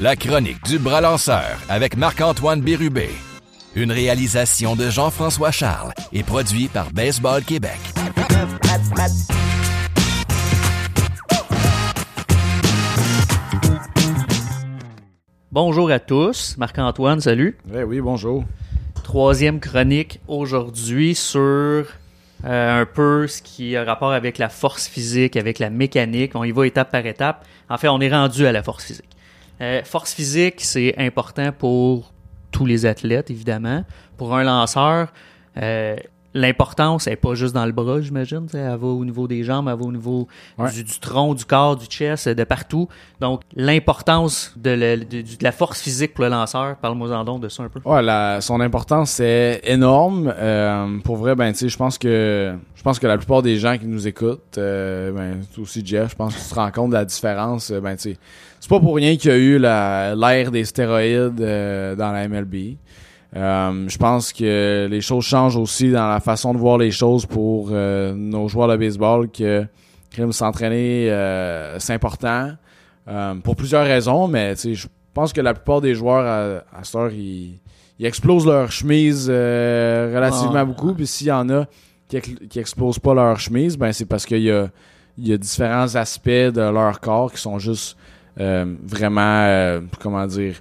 La chronique du bras lanceur avec Marc-Antoine Bérubé. Une réalisation de Jean-François Charles et produit par Baseball Québec. Bonjour à tous, Marc-Antoine, salut. Ouais, oui, bonjour. Troisième chronique aujourd'hui sur euh, un peu ce qui a rapport avec la force physique, avec la mécanique. On y va étape par étape. En fait, on est rendu à la force physique. Euh, force physique, c'est important pour tous les athlètes, évidemment. Pour un lanceur, euh, l'importance n'est pas juste dans le bras, j'imagine. Elle va au niveau des jambes, elle va au niveau Ouais. du, du tronc, du corps, du chest, de partout. Donc, l'importance de, le- de- de la force physique pour le lanceur, parle-moi en donc de ça un peu. Ouais, la- son importance c'est énorme. Euh, pour vrai, ben je pense que je pense que la plupart des gens qui nous écoutent, euh, ben toi aussi Jeff, je pense que tu te rends compte de la différence. euh, Ben c'est pas pour rien qu'il y a eu l'ère des stéroïdes euh, dans la MLB. Euh, je pense que les choses changent aussi dans la façon de voir les choses pour euh, nos joueurs de baseball que crime s'entraîner euh, c'est important euh, pour plusieurs raisons mais je pense que la plupart des joueurs à, à cette heure ils, ils explosent leur chemise relativement Ah. beaucoup puis s'il y en a qui, qui explosent pas leur chemise ben c'est parce qu'il y a il y a différents aspects de leur corps qui sont juste vraiment comment dire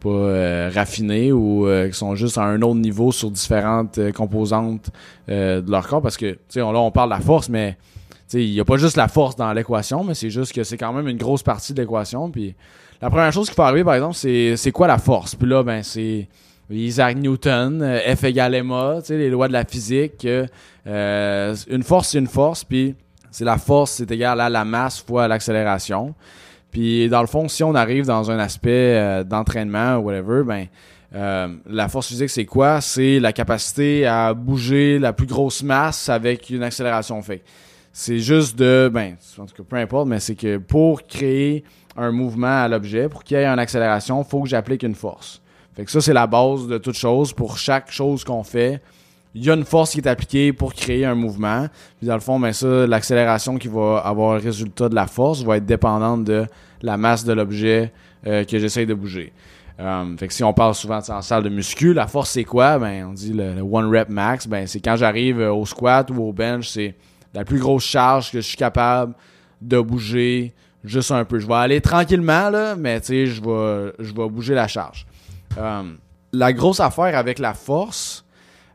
pas euh, raffinés ou euh, qui sont juste à un autre niveau sur différentes euh, composantes de leur corps. Parce que tu on- là on parle de la force mais il n'y a pas juste la force dans l'équation mais c'est juste que c'est quand même une grosse partie de l'équation. Puis la première chose qu'il faut arriver par exemple c'est c'est quoi la force? Puis là ben c'est Isaac Newton F égale ma tu les lois de la physique que, une force c'est une force puis c'est la force c'est égal à la masse fois l'accélération puis dans le fond, si on arrive dans un aspect euh, d'entraînement ou whatever, ben euh, la force physique, c'est quoi? C'est la capacité à bouger la plus grosse masse avec une accélération. Que c'est juste de, ben, en tout cas, peu importe, mais c'est que pour créer un mouvement à l'objet, pour qu'il y ait une accélération, faut que j'applique une force. Fait que ça, c'est la base de toute chose. Pour chaque chose qu'on fait, il y a une force qui est appliquée pour créer un mouvement. Puis dans le fond, ben ça, l'accélération qui va avoir le résultat de la force va être dépendante de la masse de l'objet euh, que j'essaye de bouger. Euh, fait que si on parle souvent en salle de muscu, la force c'est quoi? Ben on dit le, one rep max. Ben c'est quand j'arrive euh, au squat ou au bench, c'est la plus grosse charge que je suis capable de bouger juste un peu. Je vais aller tranquillement là, mais je vais je vais bouger la charge. La grosse affaire avec la force,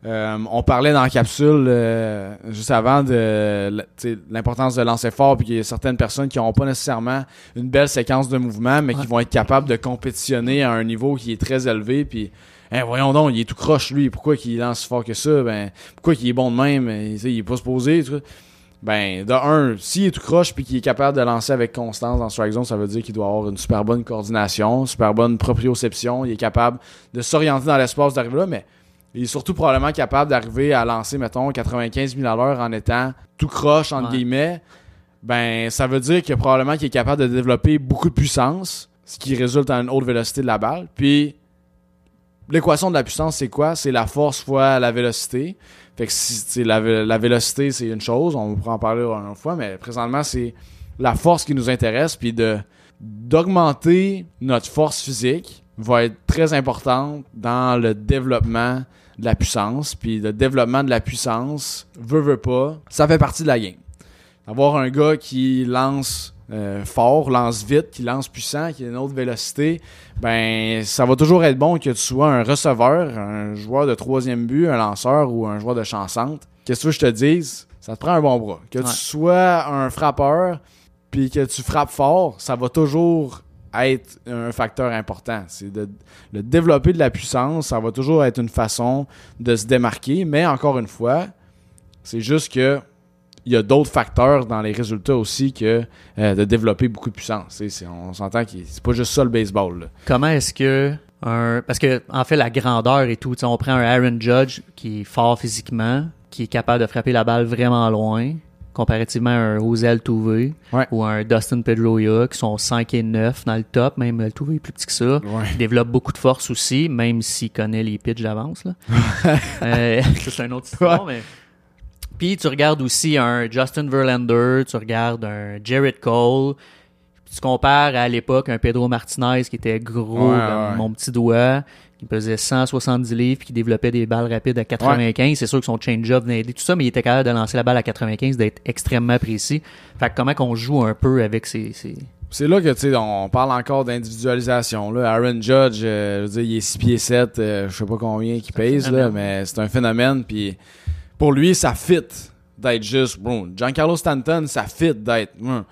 euh, on parlait dans la capsule euh, juste avant de l'importance de lancer fort, puis qu'il y a certaines personnes qui n'auront pas nécessairement une belle séquence de mouvements, mais qui vont être capables de compétitionner à un niveau qui est très élevé. Puis, Hein, voyons donc, il est tout croche lui. Pourquoi qu'il lance si fort que ça? Ben, pourquoi qu'il est bon de même? Tu sais, Il est pas supposé. tout. Ben, de un, s'il est tout croche puis qu'il est capable de lancer avec constance dans strike zone, ça veut dire qu'il doit avoir une super bonne coordination, super bonne proprioception. Il est capable de s'orienter dans l'espace d'arriver là, mais il est surtout probablement capable d'arriver à lancer, mettons, 95 000 à l'heure en étant tout croche, entre Ouais. guillemets. Ben, ça veut dire que probablement qu'il est capable de développer beaucoup de puissance, ce qui résulte en une haute vélocité de la balle. Puis, l'équation de la puissance, c'est quoi? C'est la force fois la vélocité. Fait que si, la, la vélocité, c'est une chose, on pourra en parler une autre fois, mais présentement, c'est la force qui nous intéresse, puis de d'augmenter notre force physique va être très importante dans le développement de la puissance, puis le développement de la puissance, veut, veut pas, ça fait partie de la game. Avoir un gars qui lance euh, fort, lance vite, qui lance puissant, qui a une autre vélocité, ben ça va toujours être bon que tu sois un receveur, un joueur de troisième but, un lanceur ou un joueur de chansante. Qu'est-ce que je te dise? Ça te prend un bon bras. Que Ouais. tu sois un frappeur, puis que tu frappes fort, ça va toujours être un facteur important. C'est de le développer de la puissance, ça va toujours être une façon de se démarquer, mais encore une fois, c'est juste que il y a d'autres facteurs dans les résultats aussi que euh, de développer beaucoup de puissance. On s'entend que c'est pas juste ça le baseball. Comment est-ce que parce que en fait la grandeur et tout, on prend un Aaron Judge qui est fort physiquement, qui est capable de frapper la balle vraiment loin comparativement à un Altuve Ouais. ou un Dustin Pedroia qui sont 5 et 9 dans le top, même Altuve est plus petit que ça. Ouais. Il développe beaucoup de force aussi, même s'il connaît les pitches d'avance. Euh, c'est un autre histoire, mais... Puis tu regardes aussi un Justin Verlander, tu regardes un Jared Cole, tu compares à l'époque un Pedro Martinez qui était gros comme mon petit doigt, qui pesait 170 livres, puis qui développait des balles rapides à 95. C'est sûr que son change-up venait aider tout ça, mais il était capable de lancer la balle à 95, d'être extrêmement précis. Fait que comment qu'on joue un peu avec ces... ces... C'est là que, tu sais, on parle encore d'individualisation. Là. Aaron Judge, euh, je veux dire, il est 6 pieds 7, euh, je sais pas combien qu'il pèse, là, mais c'est un phénomène. Puis pour lui, ça fit d'être juste. Bon, Giancarlo Stanton, ça fit d'être. hum.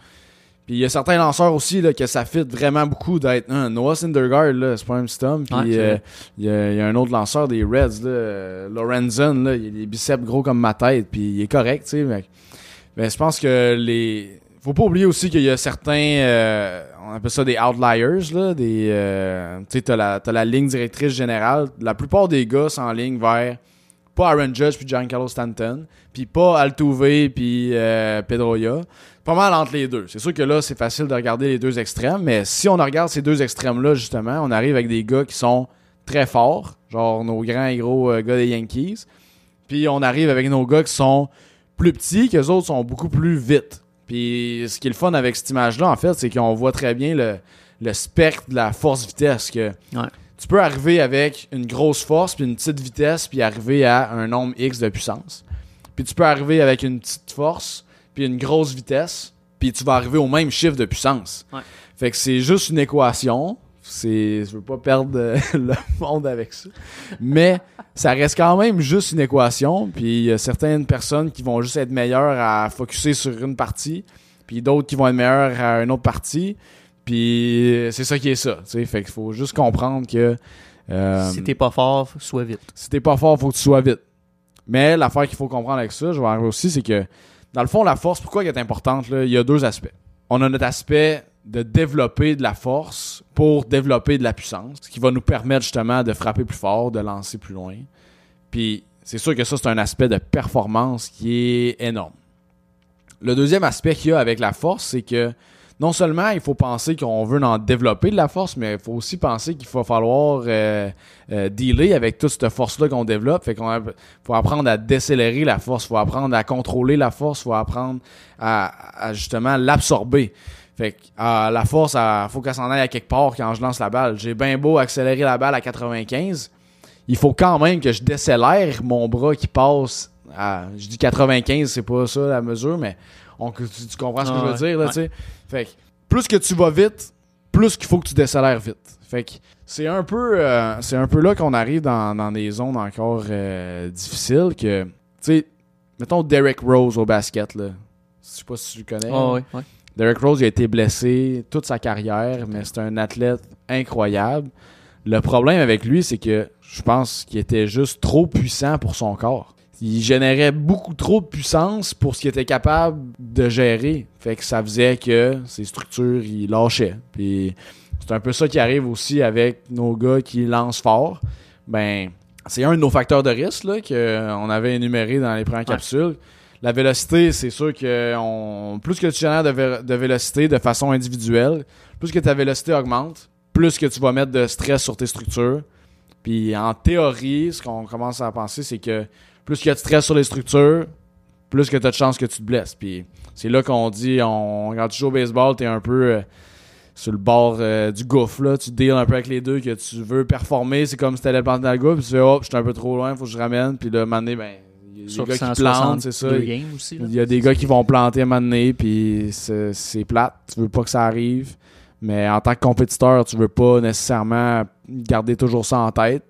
Puis il y a certains lanceurs aussi là, que ça fit vraiment beaucoup d'être. hum, Noah Syndergaard, c'est pas un homme. Puis euh, il y, a, il y a un autre lanceur des Reds, là, euh, Lorenzen, là, il a des biceps gros comme ma tête, puis il est correct, tu sais. Mais, mais je pense que les. Faut pas oublier aussi qu'il y a certains. euh, on appelle ça des outliers, là. Des. euh, tu sais, t'as la, t'as la ligne directrice générale. La plupart des gars s'enlignent vers. Pas Aaron Judge puis Giancarlo Stanton, puis pas Altuve puis Pedroia. Pas mal entre les deux. C'est sûr que là, c'est facile de regarder les deux extrêmes, mais si on regarde ces deux extrêmes-là, justement, on arrive avec des gars qui sont très forts, genre nos grands et gros euh, gars des Yankees. Puis on arrive avec nos gars qui sont plus petits, que les autres sont beaucoup plus vite. Puis ce qui est le fun avec cette image-là, en fait, c'est qu'on voit très bien le, le spectre de la force-vitesse. que Ouais. Tu peux arriver avec une grosse force, puis une petite vitesse, puis arriver à un nombre X de puissance. Puis tu peux arriver avec une petite force, puis une grosse vitesse, puis tu vas arriver au même chiffre de puissance. Ouais. Fait que c'est juste une équation. C'est, je veux pas perdre euh, le monde avec ça. Mais ça reste quand même juste une équation. Puis il y a certaines personnes qui vont juste être meilleures à focuser sur une partie, puis d'autres qui vont être meilleures à une autre partie. Puis c'est ça qui est ça. tu sais. Fait qu'il faut juste comprendre que euh, Si t'es pas fort, sois vite. si t'es pas fort, faut que tu sois vite. Mais l'affaire qu'il faut comprendre avec ça, je vais arriver aussi, c'est que dans le fond, la force, pourquoi elle est importante, il y a deux aspects. On a notre aspect de développer de la force pour développer de la puissance, ce qui va nous permettre justement de frapper plus fort, de lancer plus loin. Puis c'est sûr que ça, c'est un aspect de performance qui est énorme. Le deuxième aspect qu'il y a avec la force, c'est que non seulement il faut penser qu'on veut en développer de la force, mais il faut aussi penser qu'il va falloir euh, euh, dealer avec toute cette force-là qu'on développe. Fait qu'on faut apprendre à décélérer la force, faut apprendre à contrôler la force, faut apprendre à, justement l'absorber. Fait que la force, il faut qu'elle s'en aille à quelque part quand je lance la balle. J'ai bien beau accélérer la balle à 95, il faut quand même que je décélère mon bras qui passe à, je dis 95, c'est pas ça la mesure, mais on, tu, tu comprends ce que Ah je veux ouais, dire, là, ouais. tu sais. Fait que plus que tu vas vite, plus qu'il faut que tu décélères vite. Fait que c'est un peu, euh, c'est un peu là qu'on arrive dans, dans des zones encore euh, difficiles que, tu sais, mettons Derek Rose au basket, là. Je sais pas si tu le connais. Ah. Derek Rose il a été blessé toute sa carrière, mais c'est un athlète incroyable. Le problème avec lui, c'est que je pense qu'il était juste trop puissant pour son corps. Il générait beaucoup trop de puissance pour ce qu'il était capable de gérer. Fait que ça faisait que ses structures, il lâchait. Puis c'est un peu ça qui arrive aussi avec nos gars qui lancent fort. Ben, c'est un de nos facteurs de risque là, qu'on avait énuméré dans les premières capsules. La vélocité, c'est sûr que on, plus que tu génères de, vé- de vélocité de façon individuelle, plus que ta vélocité augmente, plus que tu vas mettre de stress sur tes structures. Puis en théorie, ce qu'on commence à penser, c'est que plus qu'il y a de stress sur les structures, plus que tu as de chances que tu te blesses. Puis c'est là qu'on dit, on, quand tu joues au baseball, tu es un peu euh, sur le bord euh, du gouffre. Là. Tu deals un peu avec les deux, que tu veux performer. C'est comme si tu allais planter dans le gouffre, puis tu fais, oh, je suis un peu trop loin, faut que je ramène. Puis là, un moment donné, ben, il y a des gars qui plantent, c'est ça. 162 games aussi. là. Il y a des gars qui vont planter un moment donné, puis c'est c'est plate. Tu veux pas que ça arrive. Mais en tant que compétiteur, tu veux pas nécessairement garder toujours ça en tête.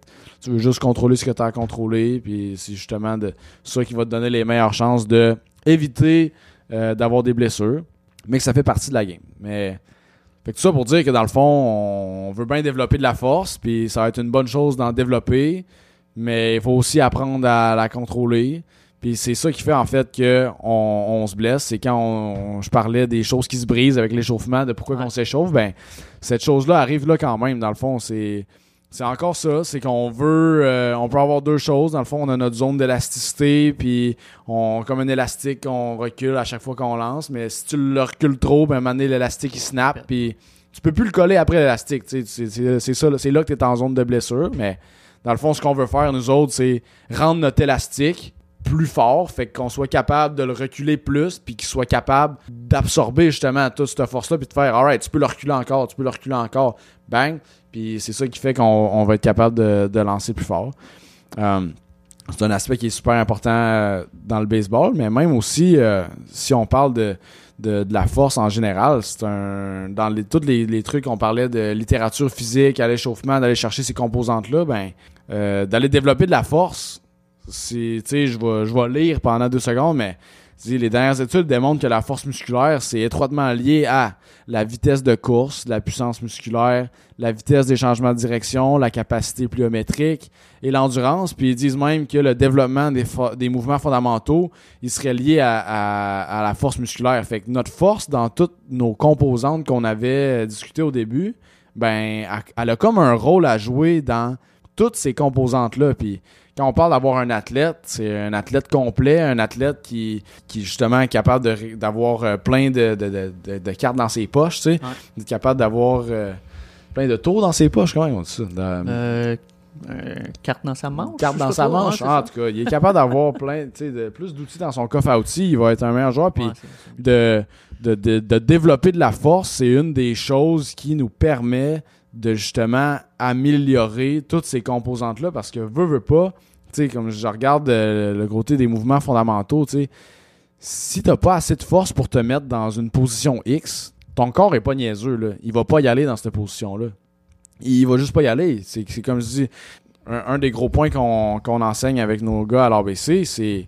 Tu veux juste contrôler ce que tu as à contrôler. Puis c'est justement de ça qui va te donner les meilleures chances de éviter euh, d'avoir des blessures. Mais que ça fait partie de la game. Mais fait que tout ça pour dire que dans le fond, on veut bien développer de la force, puis ça va être une bonne chose d'en développer, mais il faut aussi apprendre à la contrôler. Puis c'est ça qui fait en fait que on, on se blesse. C'est quand on- je parlais des choses qui se brisent avec l'échauffement, de pourquoi Ouais. qu'on s'échauffe, ben cette chose-là arrive là quand même. Dans le fond, c'est c'est encore ça, c'est qu'on veut, euh, on peut avoir deux choses. Dans le fond, on a notre zone d'élasticité, puis on, comme un élastique, on recule à chaque fois qu'on lance. Mais si tu le recules trop, ben, à un moment donné, l'élastique il snap, puis tu peux plus le coller après l'élastique. tu sais. C'est ça, c'est là que tu es en zone de blessure. Mais dans le fond, ce qu'on veut faire, nous autres, c'est rendre notre élastique plus fort, fait qu'on soit capable de le reculer plus, puis qu'il soit capable d'absorber justement toute cette force-là, puis de faire, alright, tu peux le reculer encore, tu peux le reculer encore, bang, puis c'est ça qui fait qu'on on va être capable de, lancer plus fort. Euh, c'est un aspect qui est super important euh, dans le baseball, mais même aussi, euh, si on parle de, la force en général, c'est un dans tous les, trucs qu'on parlait de littérature physique, à l'échauffement, d'aller chercher ces composantes-là, ben d'aller développer de la force, je vais, je lire pendant deux secondes, mais les dernières études démontrent que la force musculaire, c'est étroitement lié à la vitesse de course, la puissance musculaire, la vitesse des changements de direction, la capacité pliométrique et l'endurance. Puis ils disent même que le développement des, mouvements fondamentaux, il serait lié à, la force musculaire. Fait que notre force dans toutes nos composantes qu'on avait discutées au début, ben, elle a comme un rôle à jouer dans toutes ces composantes-là. Puis quand on parle d'avoir un athlète, c'est un athlète complet, un athlète qui, qui justement est capable d'avoir euh, plein de, de, de, cartes dans ses poches, tu sais. Il est capable d'avoir euh, plein de tours dans ses poches, comment on dit ça? Euh, euh, carte dans sa manche. carte dans sa manche. Ah, en tout cas, il est capable d'avoir plein, de plus d'outils dans son coffre à outils. Il va être un meilleur joueur. Puis Ouais, de, de, de développer de la force, c'est une des choses qui nous permet de justement améliorer toutes ces composantes-là parce que veut, veut pas, tu sais, comme je regarde euh, le côté des mouvements fondamentaux, tu sais, si t'as pas assez de force pour te mettre dans une position X, ton corps est pas niaiseux, là. Il va pas y aller dans cette position-là. Il va juste pas y aller. C'est comme je dis, un, des gros points qu'on qu'on enseigne avec nos gars à l'ABC, c'est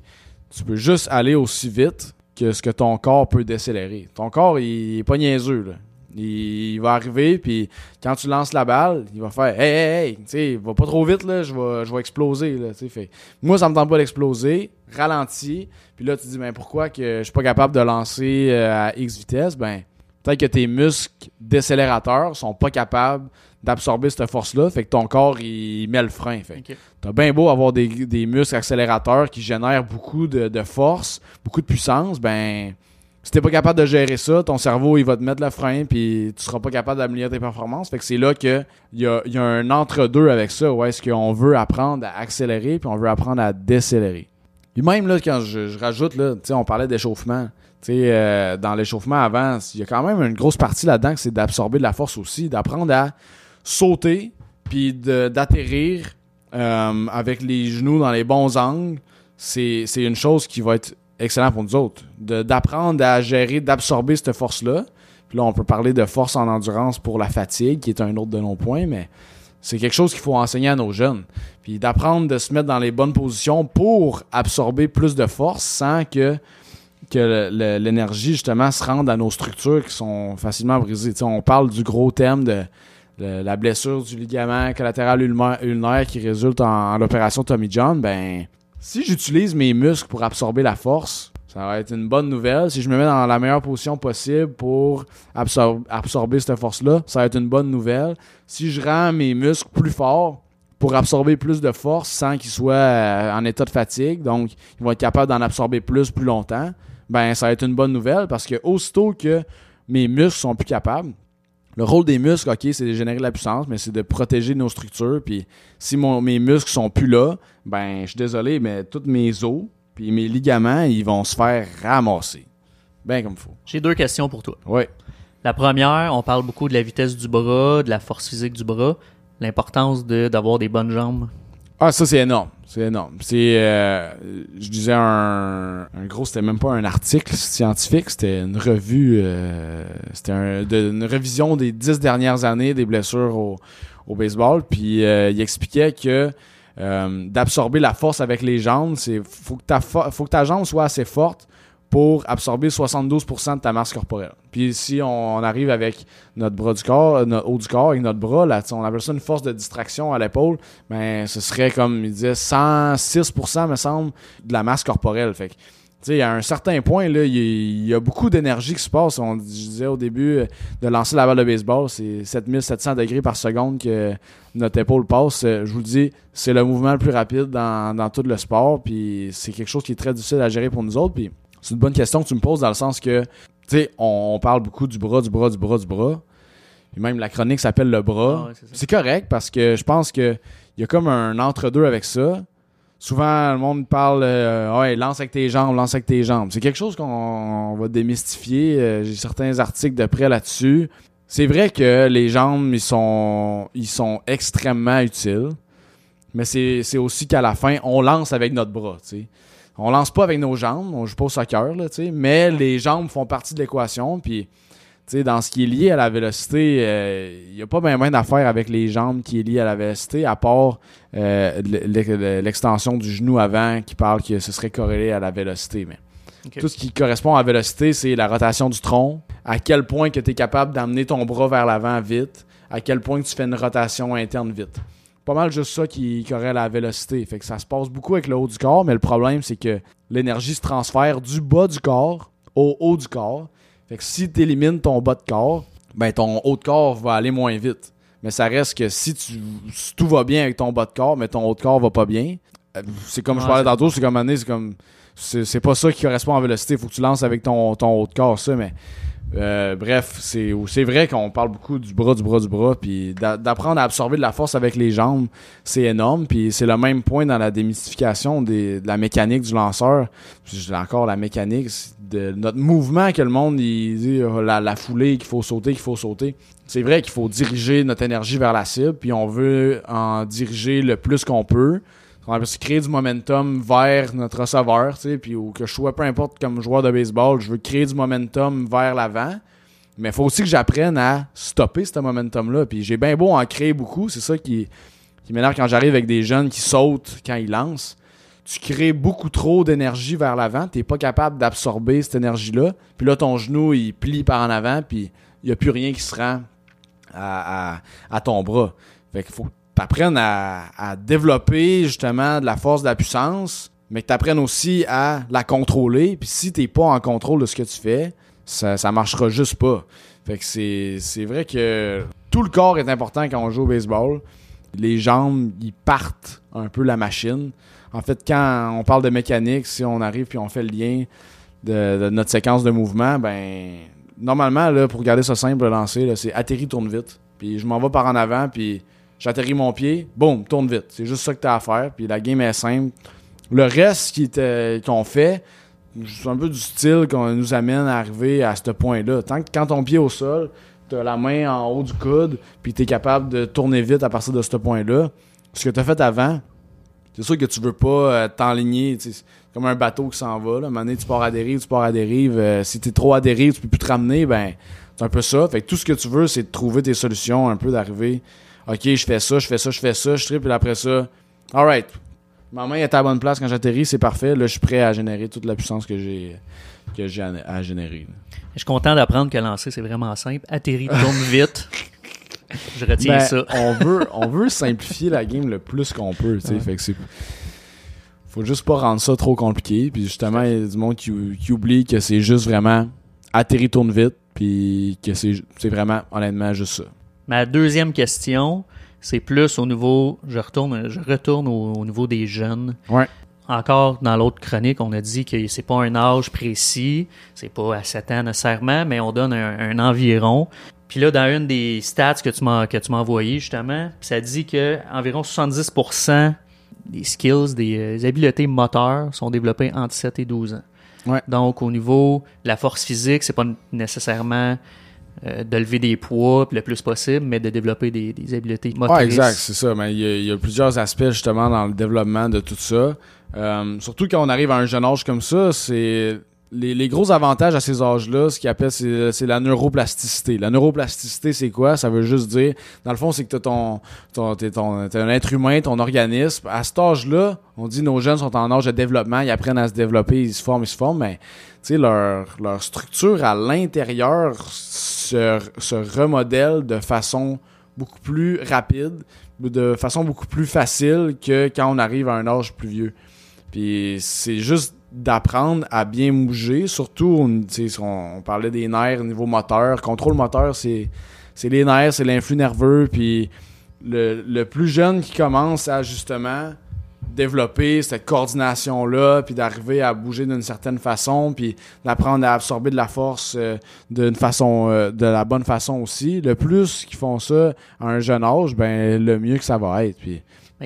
tu peux juste aller aussi vite que ce que ton corps peut décélérer. Ton corps, il est pas niaiseux, là. Il, il va arriver, puis quand tu lances la balle, il va faire Hey, hey, hey, tu sais, va pas trop vite, là, je vais, je vais exploser, là, tu sais. Fait, moi, ça me tente pas d'exploser, ralenti, puis là, tu te dis, ben pourquoi que je suis pas capable de lancer euh, à X vitesse? Ben, peut-être que tes muscles décélérateurs sont pas capables d'absorber cette force-là, fait que ton corps, il met le frein. Fait. T'as bien beau avoir des, des muscles accélérateurs qui génèrent beaucoup de, de force, beaucoup de puissance, ben si t'es pas capable de gérer ça, ton cerveau il va te mettre le frein puis tu seras pas capable d'améliorer tes performances. Fait que c'est là que il y a, y a un entre-deux avec ça, où est-ce qu'on veut apprendre à accélérer puis on veut apprendre à décélérer. Puis même là, quand je, rajoute, là, on parlait d'échauffement. Euh, dans l'échauffement avant, il y a quand même une grosse partie là-dedans que c'est d'absorber de la force aussi, d'apprendre à sauter puis d'atterrir euh, avec les genoux dans les bons angles. C'est une chose qui va être excellente pour nous autres. D'apprendre à gérer, d'absorber cette force-là. Puis là, on peut parler de force en endurance pour la fatigue, qui est un autre de nos points, mais c'est quelque chose qu'il faut enseigner à nos jeunes. Puis d'apprendre de se mettre dans les bonnes positions pour absorber plus de force sans que, l'énergie, justement, se rende à nos structures qui sont facilement brisées. Tu sais, on parle du gros thème de la blessure du ligament collatéral ulnaire qui résulte en, en l'opération Tommy John. Ben, si j'utilise mes muscles pour absorber la force, ça va être une bonne nouvelle. Si je me mets dans la meilleure position possible pour absor- absorber cette force-là, ça va être une bonne nouvelle. Si je rends mes muscles plus forts pour absorber plus de force sans qu'ils soient euh, en état de fatigue, donc ils vont être capables d'en absorber plus plus longtemps, ben ça va être une bonne nouvelle parce que aussitôt que mes muscles sont plus capables, le rôle des muscles, ok, c'est de générer de la puissance, mais c'est de protéger nos structures. Puis si mon, mes muscles sont plus là, ben je suis désolé, mais tous mes os puis mes ligaments, ils vont se faire ramasser. Ben comme faut. J'ai deux questions pour toi. Ouais. La première, on parle beaucoup de la vitesse du bras, de la force physique du bras, l'importance de d'avoir des bonnes jambes. Ah, ça, c'est énorme. C'est énorme. C'est, euh, je disais un, un gros, c'était même pas un article scientifique, c'était une revue, euh, c'était un, une révision des dix dernières années des blessures au, au baseball. Puis euh, il expliquait que euh, d'absorber la force avec les jambes, c'est faut que ta faut que ta jambe soit assez forte pour absorber 72% de ta masse corporelle. Puis si on, arrive avec notre bras du corps, euh, notre haut du corps avec notre bras, là, on appelle ça une force de distraction à l'épaule, mais ce serait comme il disait 106% me semble de la masse corporelle. Fait que tu sais, à un certain point, il y, a- il y a beaucoup d'énergie qui se passe. On, je au début euh, de lancer la balle de baseball, c'est 7700 degrés par seconde que notre épaule passe. Euh, Je vous le dis, c'est le mouvement le plus rapide dans, dans tout le sport. Puis c'est quelque chose qui est très difficile à gérer pour nous autres. C'est une bonne question que tu me poses dans le sens que, tu sais, on, on parle beaucoup du bras, du bras, du bras, du bras. Puis même la chronique s'appelle le bras. Ah ouais, c'est correct parce que je pense que il y a comme un entre-deux avec ça. souvent, le monde parle euh, ouais, lance avec tes jambes, lance avec tes jambes. C'est quelque chose qu'on va démystifier. Euh, J'ai certains articles de près là-dessus. C'est vrai que les jambes, ils sont, ils sont extrêmement utiles. Mais c'est c'est aussi qu'à la fin, on lance avec notre bras. tu sais. On lance pas avec nos jambes, on joue pas au soccer, là, tu sais, mais les jambes font partie de l'équation. Puis, tu sais, dans ce qui est lié à la vélocité, il n'y a pas bien d'affaires avec les jambes qui est lié à la vélocité, à part euh, l'extension du genou avant qui parle que ce serait corrélé à la vélocité. Mais tout ce qui correspond à la vélocité, c'est la rotation du tronc, à quel point que tu es capable d'amener ton bras vers l'avant vite, à quel point que tu fais une rotation interne vite. Pas mal juste ça qui à la vélocité. Fait que ça se passe beaucoup avec le haut du corps, mais le problème, c'est que l'énergie se transfère du bas du corps au haut du corps. Fait que si tu élimines ton bas de corps, ben ton haut de corps va aller moins vite. Mais ça reste que si, tu, si tout va bien avec ton bas de corps, mais ton haut de corps va pas bien, euh, c'est comme je parlais tantôt, c'est comme année, c'est comme. C'est c'est pas ça qui correspond à la vélocité. Faut que tu lances avec ton, ton haut de corps, ça, mais. Euh, bref, c'est c'est vrai qu'on parle beaucoup du bras, du bras, du bras, puis d'a- d'apprendre à absorber de la force avec les jambes, c'est énorme, puis c'est le même point dans la démystification de la mécanique du lanceur. Puis encore la mécanique de notre mouvement que le monde dit la, la foulée qu'il faut sauter, qu'il faut sauter. C'est vrai qu'il faut diriger notre énergie vers la cible, puis on veut en diriger le plus qu'on peut. Se créer du momentum vers notre receveur, tu sais, puis ou que je sois peu importe comme joueur de baseball, je veux créer du momentum vers l'avant. Mais il faut aussi que j'apprenne à stopper ce momentum-là. Puis j'ai bien beau en créer beaucoup, c'est ça qui, qui m'énerve quand j'arrive avec des jeunes qui sautent quand ils lancent. Tu crées beaucoup trop d'énergie vers l'avant, tu n'es pas capable d'absorber cette énergie-là. Puis là, ton genou, il plie par en avant, puis il n'y a plus rien qui se rend à, à- à ton bras. Fait qu'il faut que tu apprennes à, à développer justement de la force, de la puissance, mais que tu apprennes aussi à la contrôler. Puis si tu pas en contrôle de ce que tu fais, ça, ça marchera juste pas. Fait que c'est, vrai que tout le corps est important quand on joue au baseball. Les jambes, ils partent un peu la machine. En fait, quand on parle de mécanique, si on arrive puis on fait le lien de, notre séquence de mouvement, ben normalement, là, pour garder ça simple, le lancer, c'est atterri, tourne vite. Puis je m'en vais par en avant, puis j'atterris mon pied, boum, tourne vite. C'est juste ça que tu as à faire, puis la game est simple. Le reste qu'on fait, c'est un peu du style qu'on nous amène à arriver à ce point-là. Tant que quand ton pied est au sol, tu as la main en haut du coude, puis tu es capable de tourner vite à partir de ce point-là. Ce que tu as fait avant, c'est sûr que tu veux pas euh, t'enligner. comme un bateau qui s'en va. Là. À moment tu pars à dérive, tu pars à dérive. Euh, si tu es trop à dérive, tu peux plus te ramener. Ben, c'est un peu ça. Fait que tout ce que tu veux, c'est de trouver tes solutions, un peu d'arriver. OK, je fais ça, je fais ça, je fais ça, je tripe, puis après ça, alright. Ma main est à la bonne place quand j'atterris, c'est parfait. Là, je suis prêt à générer toute la puissance que j'ai que j'ai à, à générer. Je suis content d'apprendre que lancer, c'est vraiment simple. Atterrir, tourne vite. Je retiens Ben, ça. on veut on veut simplifier la game le plus qu'on peut, tu sais. Ouais. Fait que c'est faut juste pas rendre ça trop compliqué. Puis justement, il y a du monde qui, qui oublie que c'est juste vraiment atterrir tourne vite, puis que c'est c'est vraiment honnêtement juste ça. Ma deuxième question, c'est plus au niveau, je retourne, je retourne au, au niveau des jeunes. Ouais. Encore dans l'autre chronique, on a dit que c'est pas un âge précis, c'est pas à 7 ans nécessairement, mais on donne un, un environ. Puis là, dans une des stats que tu m'as que tu m'as envoyé justement, ça dit que environ 70% des skills, des, euh, des habiletés moteurs sont développées entre 7 et 12 ans. Ouais. Donc au niveau de la force physique, c'est pas nécessairement euh, de lever des poids le plus possible, mais de développer des, des habiletés motrices. Exact, c'est ça. Mais il y, a, il y a plusieurs aspects justement dans le développement de tout ça. Euh, surtout quand on arrive à un jeune âge comme ça, c'est les, les gros avantages à ces âges-là, ce qu'ils appellent, c'est c'est la neuroplasticité. La neuroplasticité, c'est quoi? Ça veut juste dire, dans le fond, c'est que t'as ton, ton, t'es ton, t'es un être humain, ton organisme. À cet âge-là, on dit nos jeunes sont en âge de développement, ils apprennent à se développer, ils se forment, ils se forment, mais tu sais, leur, leur structure à l'intérieur se, remodèle de façon beaucoup plus rapide, de façon beaucoup plus facile que quand on arrive à un âge plus vieux. Puis c'est juste d'apprendre à bien bouger, surtout, on, on, parlait des nerfs au niveau moteur. Contrôle moteur, c'est c'est les nerfs, c'est l'influx nerveux, puis le, le plus jeune qui commence à justement développer cette coordination-là, puis d'arriver à bouger d'une certaine façon, puis d'apprendre à absorber de la force euh, d'une façon, euh, de la bonne façon aussi. Le plus qu'ils font ça à un jeune âge, ben le mieux que ça va être. Puis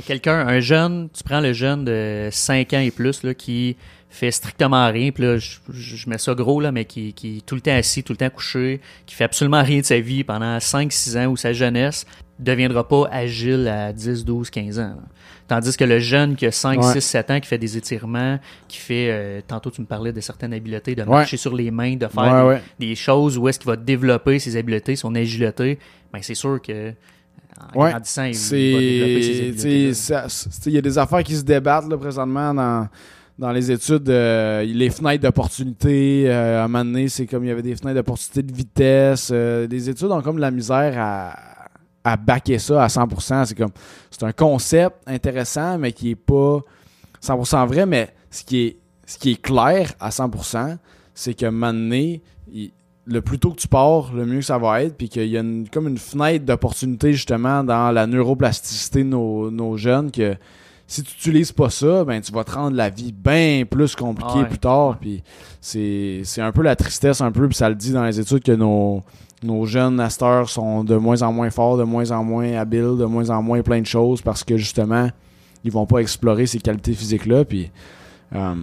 quelqu'un, un jeune, tu prends le jeune de 5 ans et plus là, qui fait strictement rien, puis je, je mets ça gros, mais qui, qui est tout le temps assis, tout le temps couché, qui fait absolument rien de sa vie pendant 5-6 ans ou sa jeunesse, deviendra pas agile à 10, 12, 15 ans. là. Tandis que le jeune qui a 5, Ouais. 6, 7 ans, qui fait des étirements, qui fait, euh, tantôt tu me parlais de certaines habiletés, de Ouais. marcher sur les mains, de faire Ouais, des, choses où est-ce qu'il va développer ses habiletés, son agilité, ben c'est sûr que en grandissant, il, va développer ses habiletés. il y a des affaires qui se débattent là, présentement dans, dans les études. euh, les fenêtres d'opportunité, euh, à un moment donné, c'est comme il y avait des fenêtres d'opportunité de vitesse. euh, les études ont comme de la misère à, à backer ça à 100%. C'est comme, c'est un concept intéressant, mais qui est pas 100% vrai. Mais ce qui est, ce qui est clair à 100%, c'est que il- le plus tôt que tu pars, le mieux que ça va être, puis qu'il y a une, comme une fenêtre d'opportunité justement dans la neuroplasticité de nos, nos jeunes que si tu n'utilises pas ça, ben tu vas te rendre la vie bien plus compliquée Ah ouais. plus tard. Puis c'est c'est un peu la tristesse un peu, puis ça le dit dans les études que nos nos jeunes à cette heure sont de moins en moins forts, de moins en moins habiles, de moins en moins plein de choses parce que justement ils vont pas explorer ces qualités physiques là. Puis euh,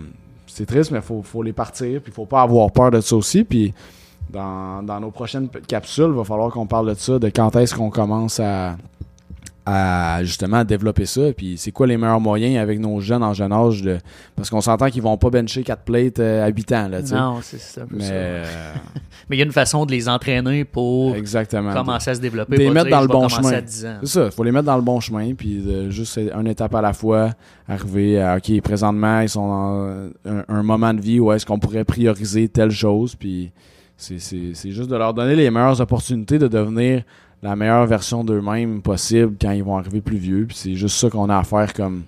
c'est triste, mais faut faut les partir, puis faut pas avoir peur de ça aussi. Puis dans, dans nos prochaines capsules, il va falloir qu'on parle de ça, de quand est-ce qu'on commence à, à justement développer ça. Puis c'est quoi les meilleurs moyens avec nos jeunes en jeune âge de. Parce qu'on s'entend qu'ils vont pas bencher 4 plates euh, à 8 ans, là, tu sais. Non, c'est Mais ça. euh, Mais il y a une façon de les entraîner pour exactement. commencer à se développer. Pas mettre dans le bon chemin. à 10 ans. C'est ça, il faut les mettre dans le bon chemin, puis de juste une étape à la fois, arriver à, OK, présentement, ils sont dans un, un moment de vie où est-ce qu'on pourrait prioriser telle chose, puis c'est juste de leur donner les meilleures opportunités de devenir la meilleure version d'eux-mêmes possible quand ils vont arriver plus vieux, puis c'est juste ça qu'on a à faire comme,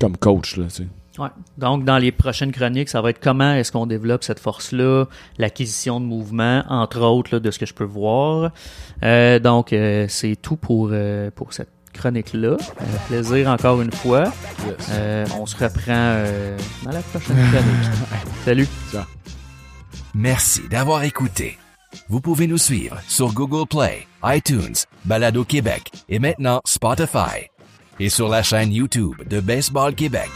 comme coach, là, tu sais. Ouais. Donc, dans les prochaines chroniques, ça va être comment est-ce qu'on développe cette force-là, l'acquisition de mouvement, entre autres, là, de ce que je peux voir. Euh, donc, euh, c'est tout pour, euh, pour cette chronique-là. Plaisir encore une fois. Euh, on se reprend euh, dans la prochaine chronique. Salut! Merci d'avoir écouté. Vous pouvez nous suivre sur Google Play, iTunes, Balado Québec et maintenant Spotify. Et sur la chaîne YouTube de Baseball Québec.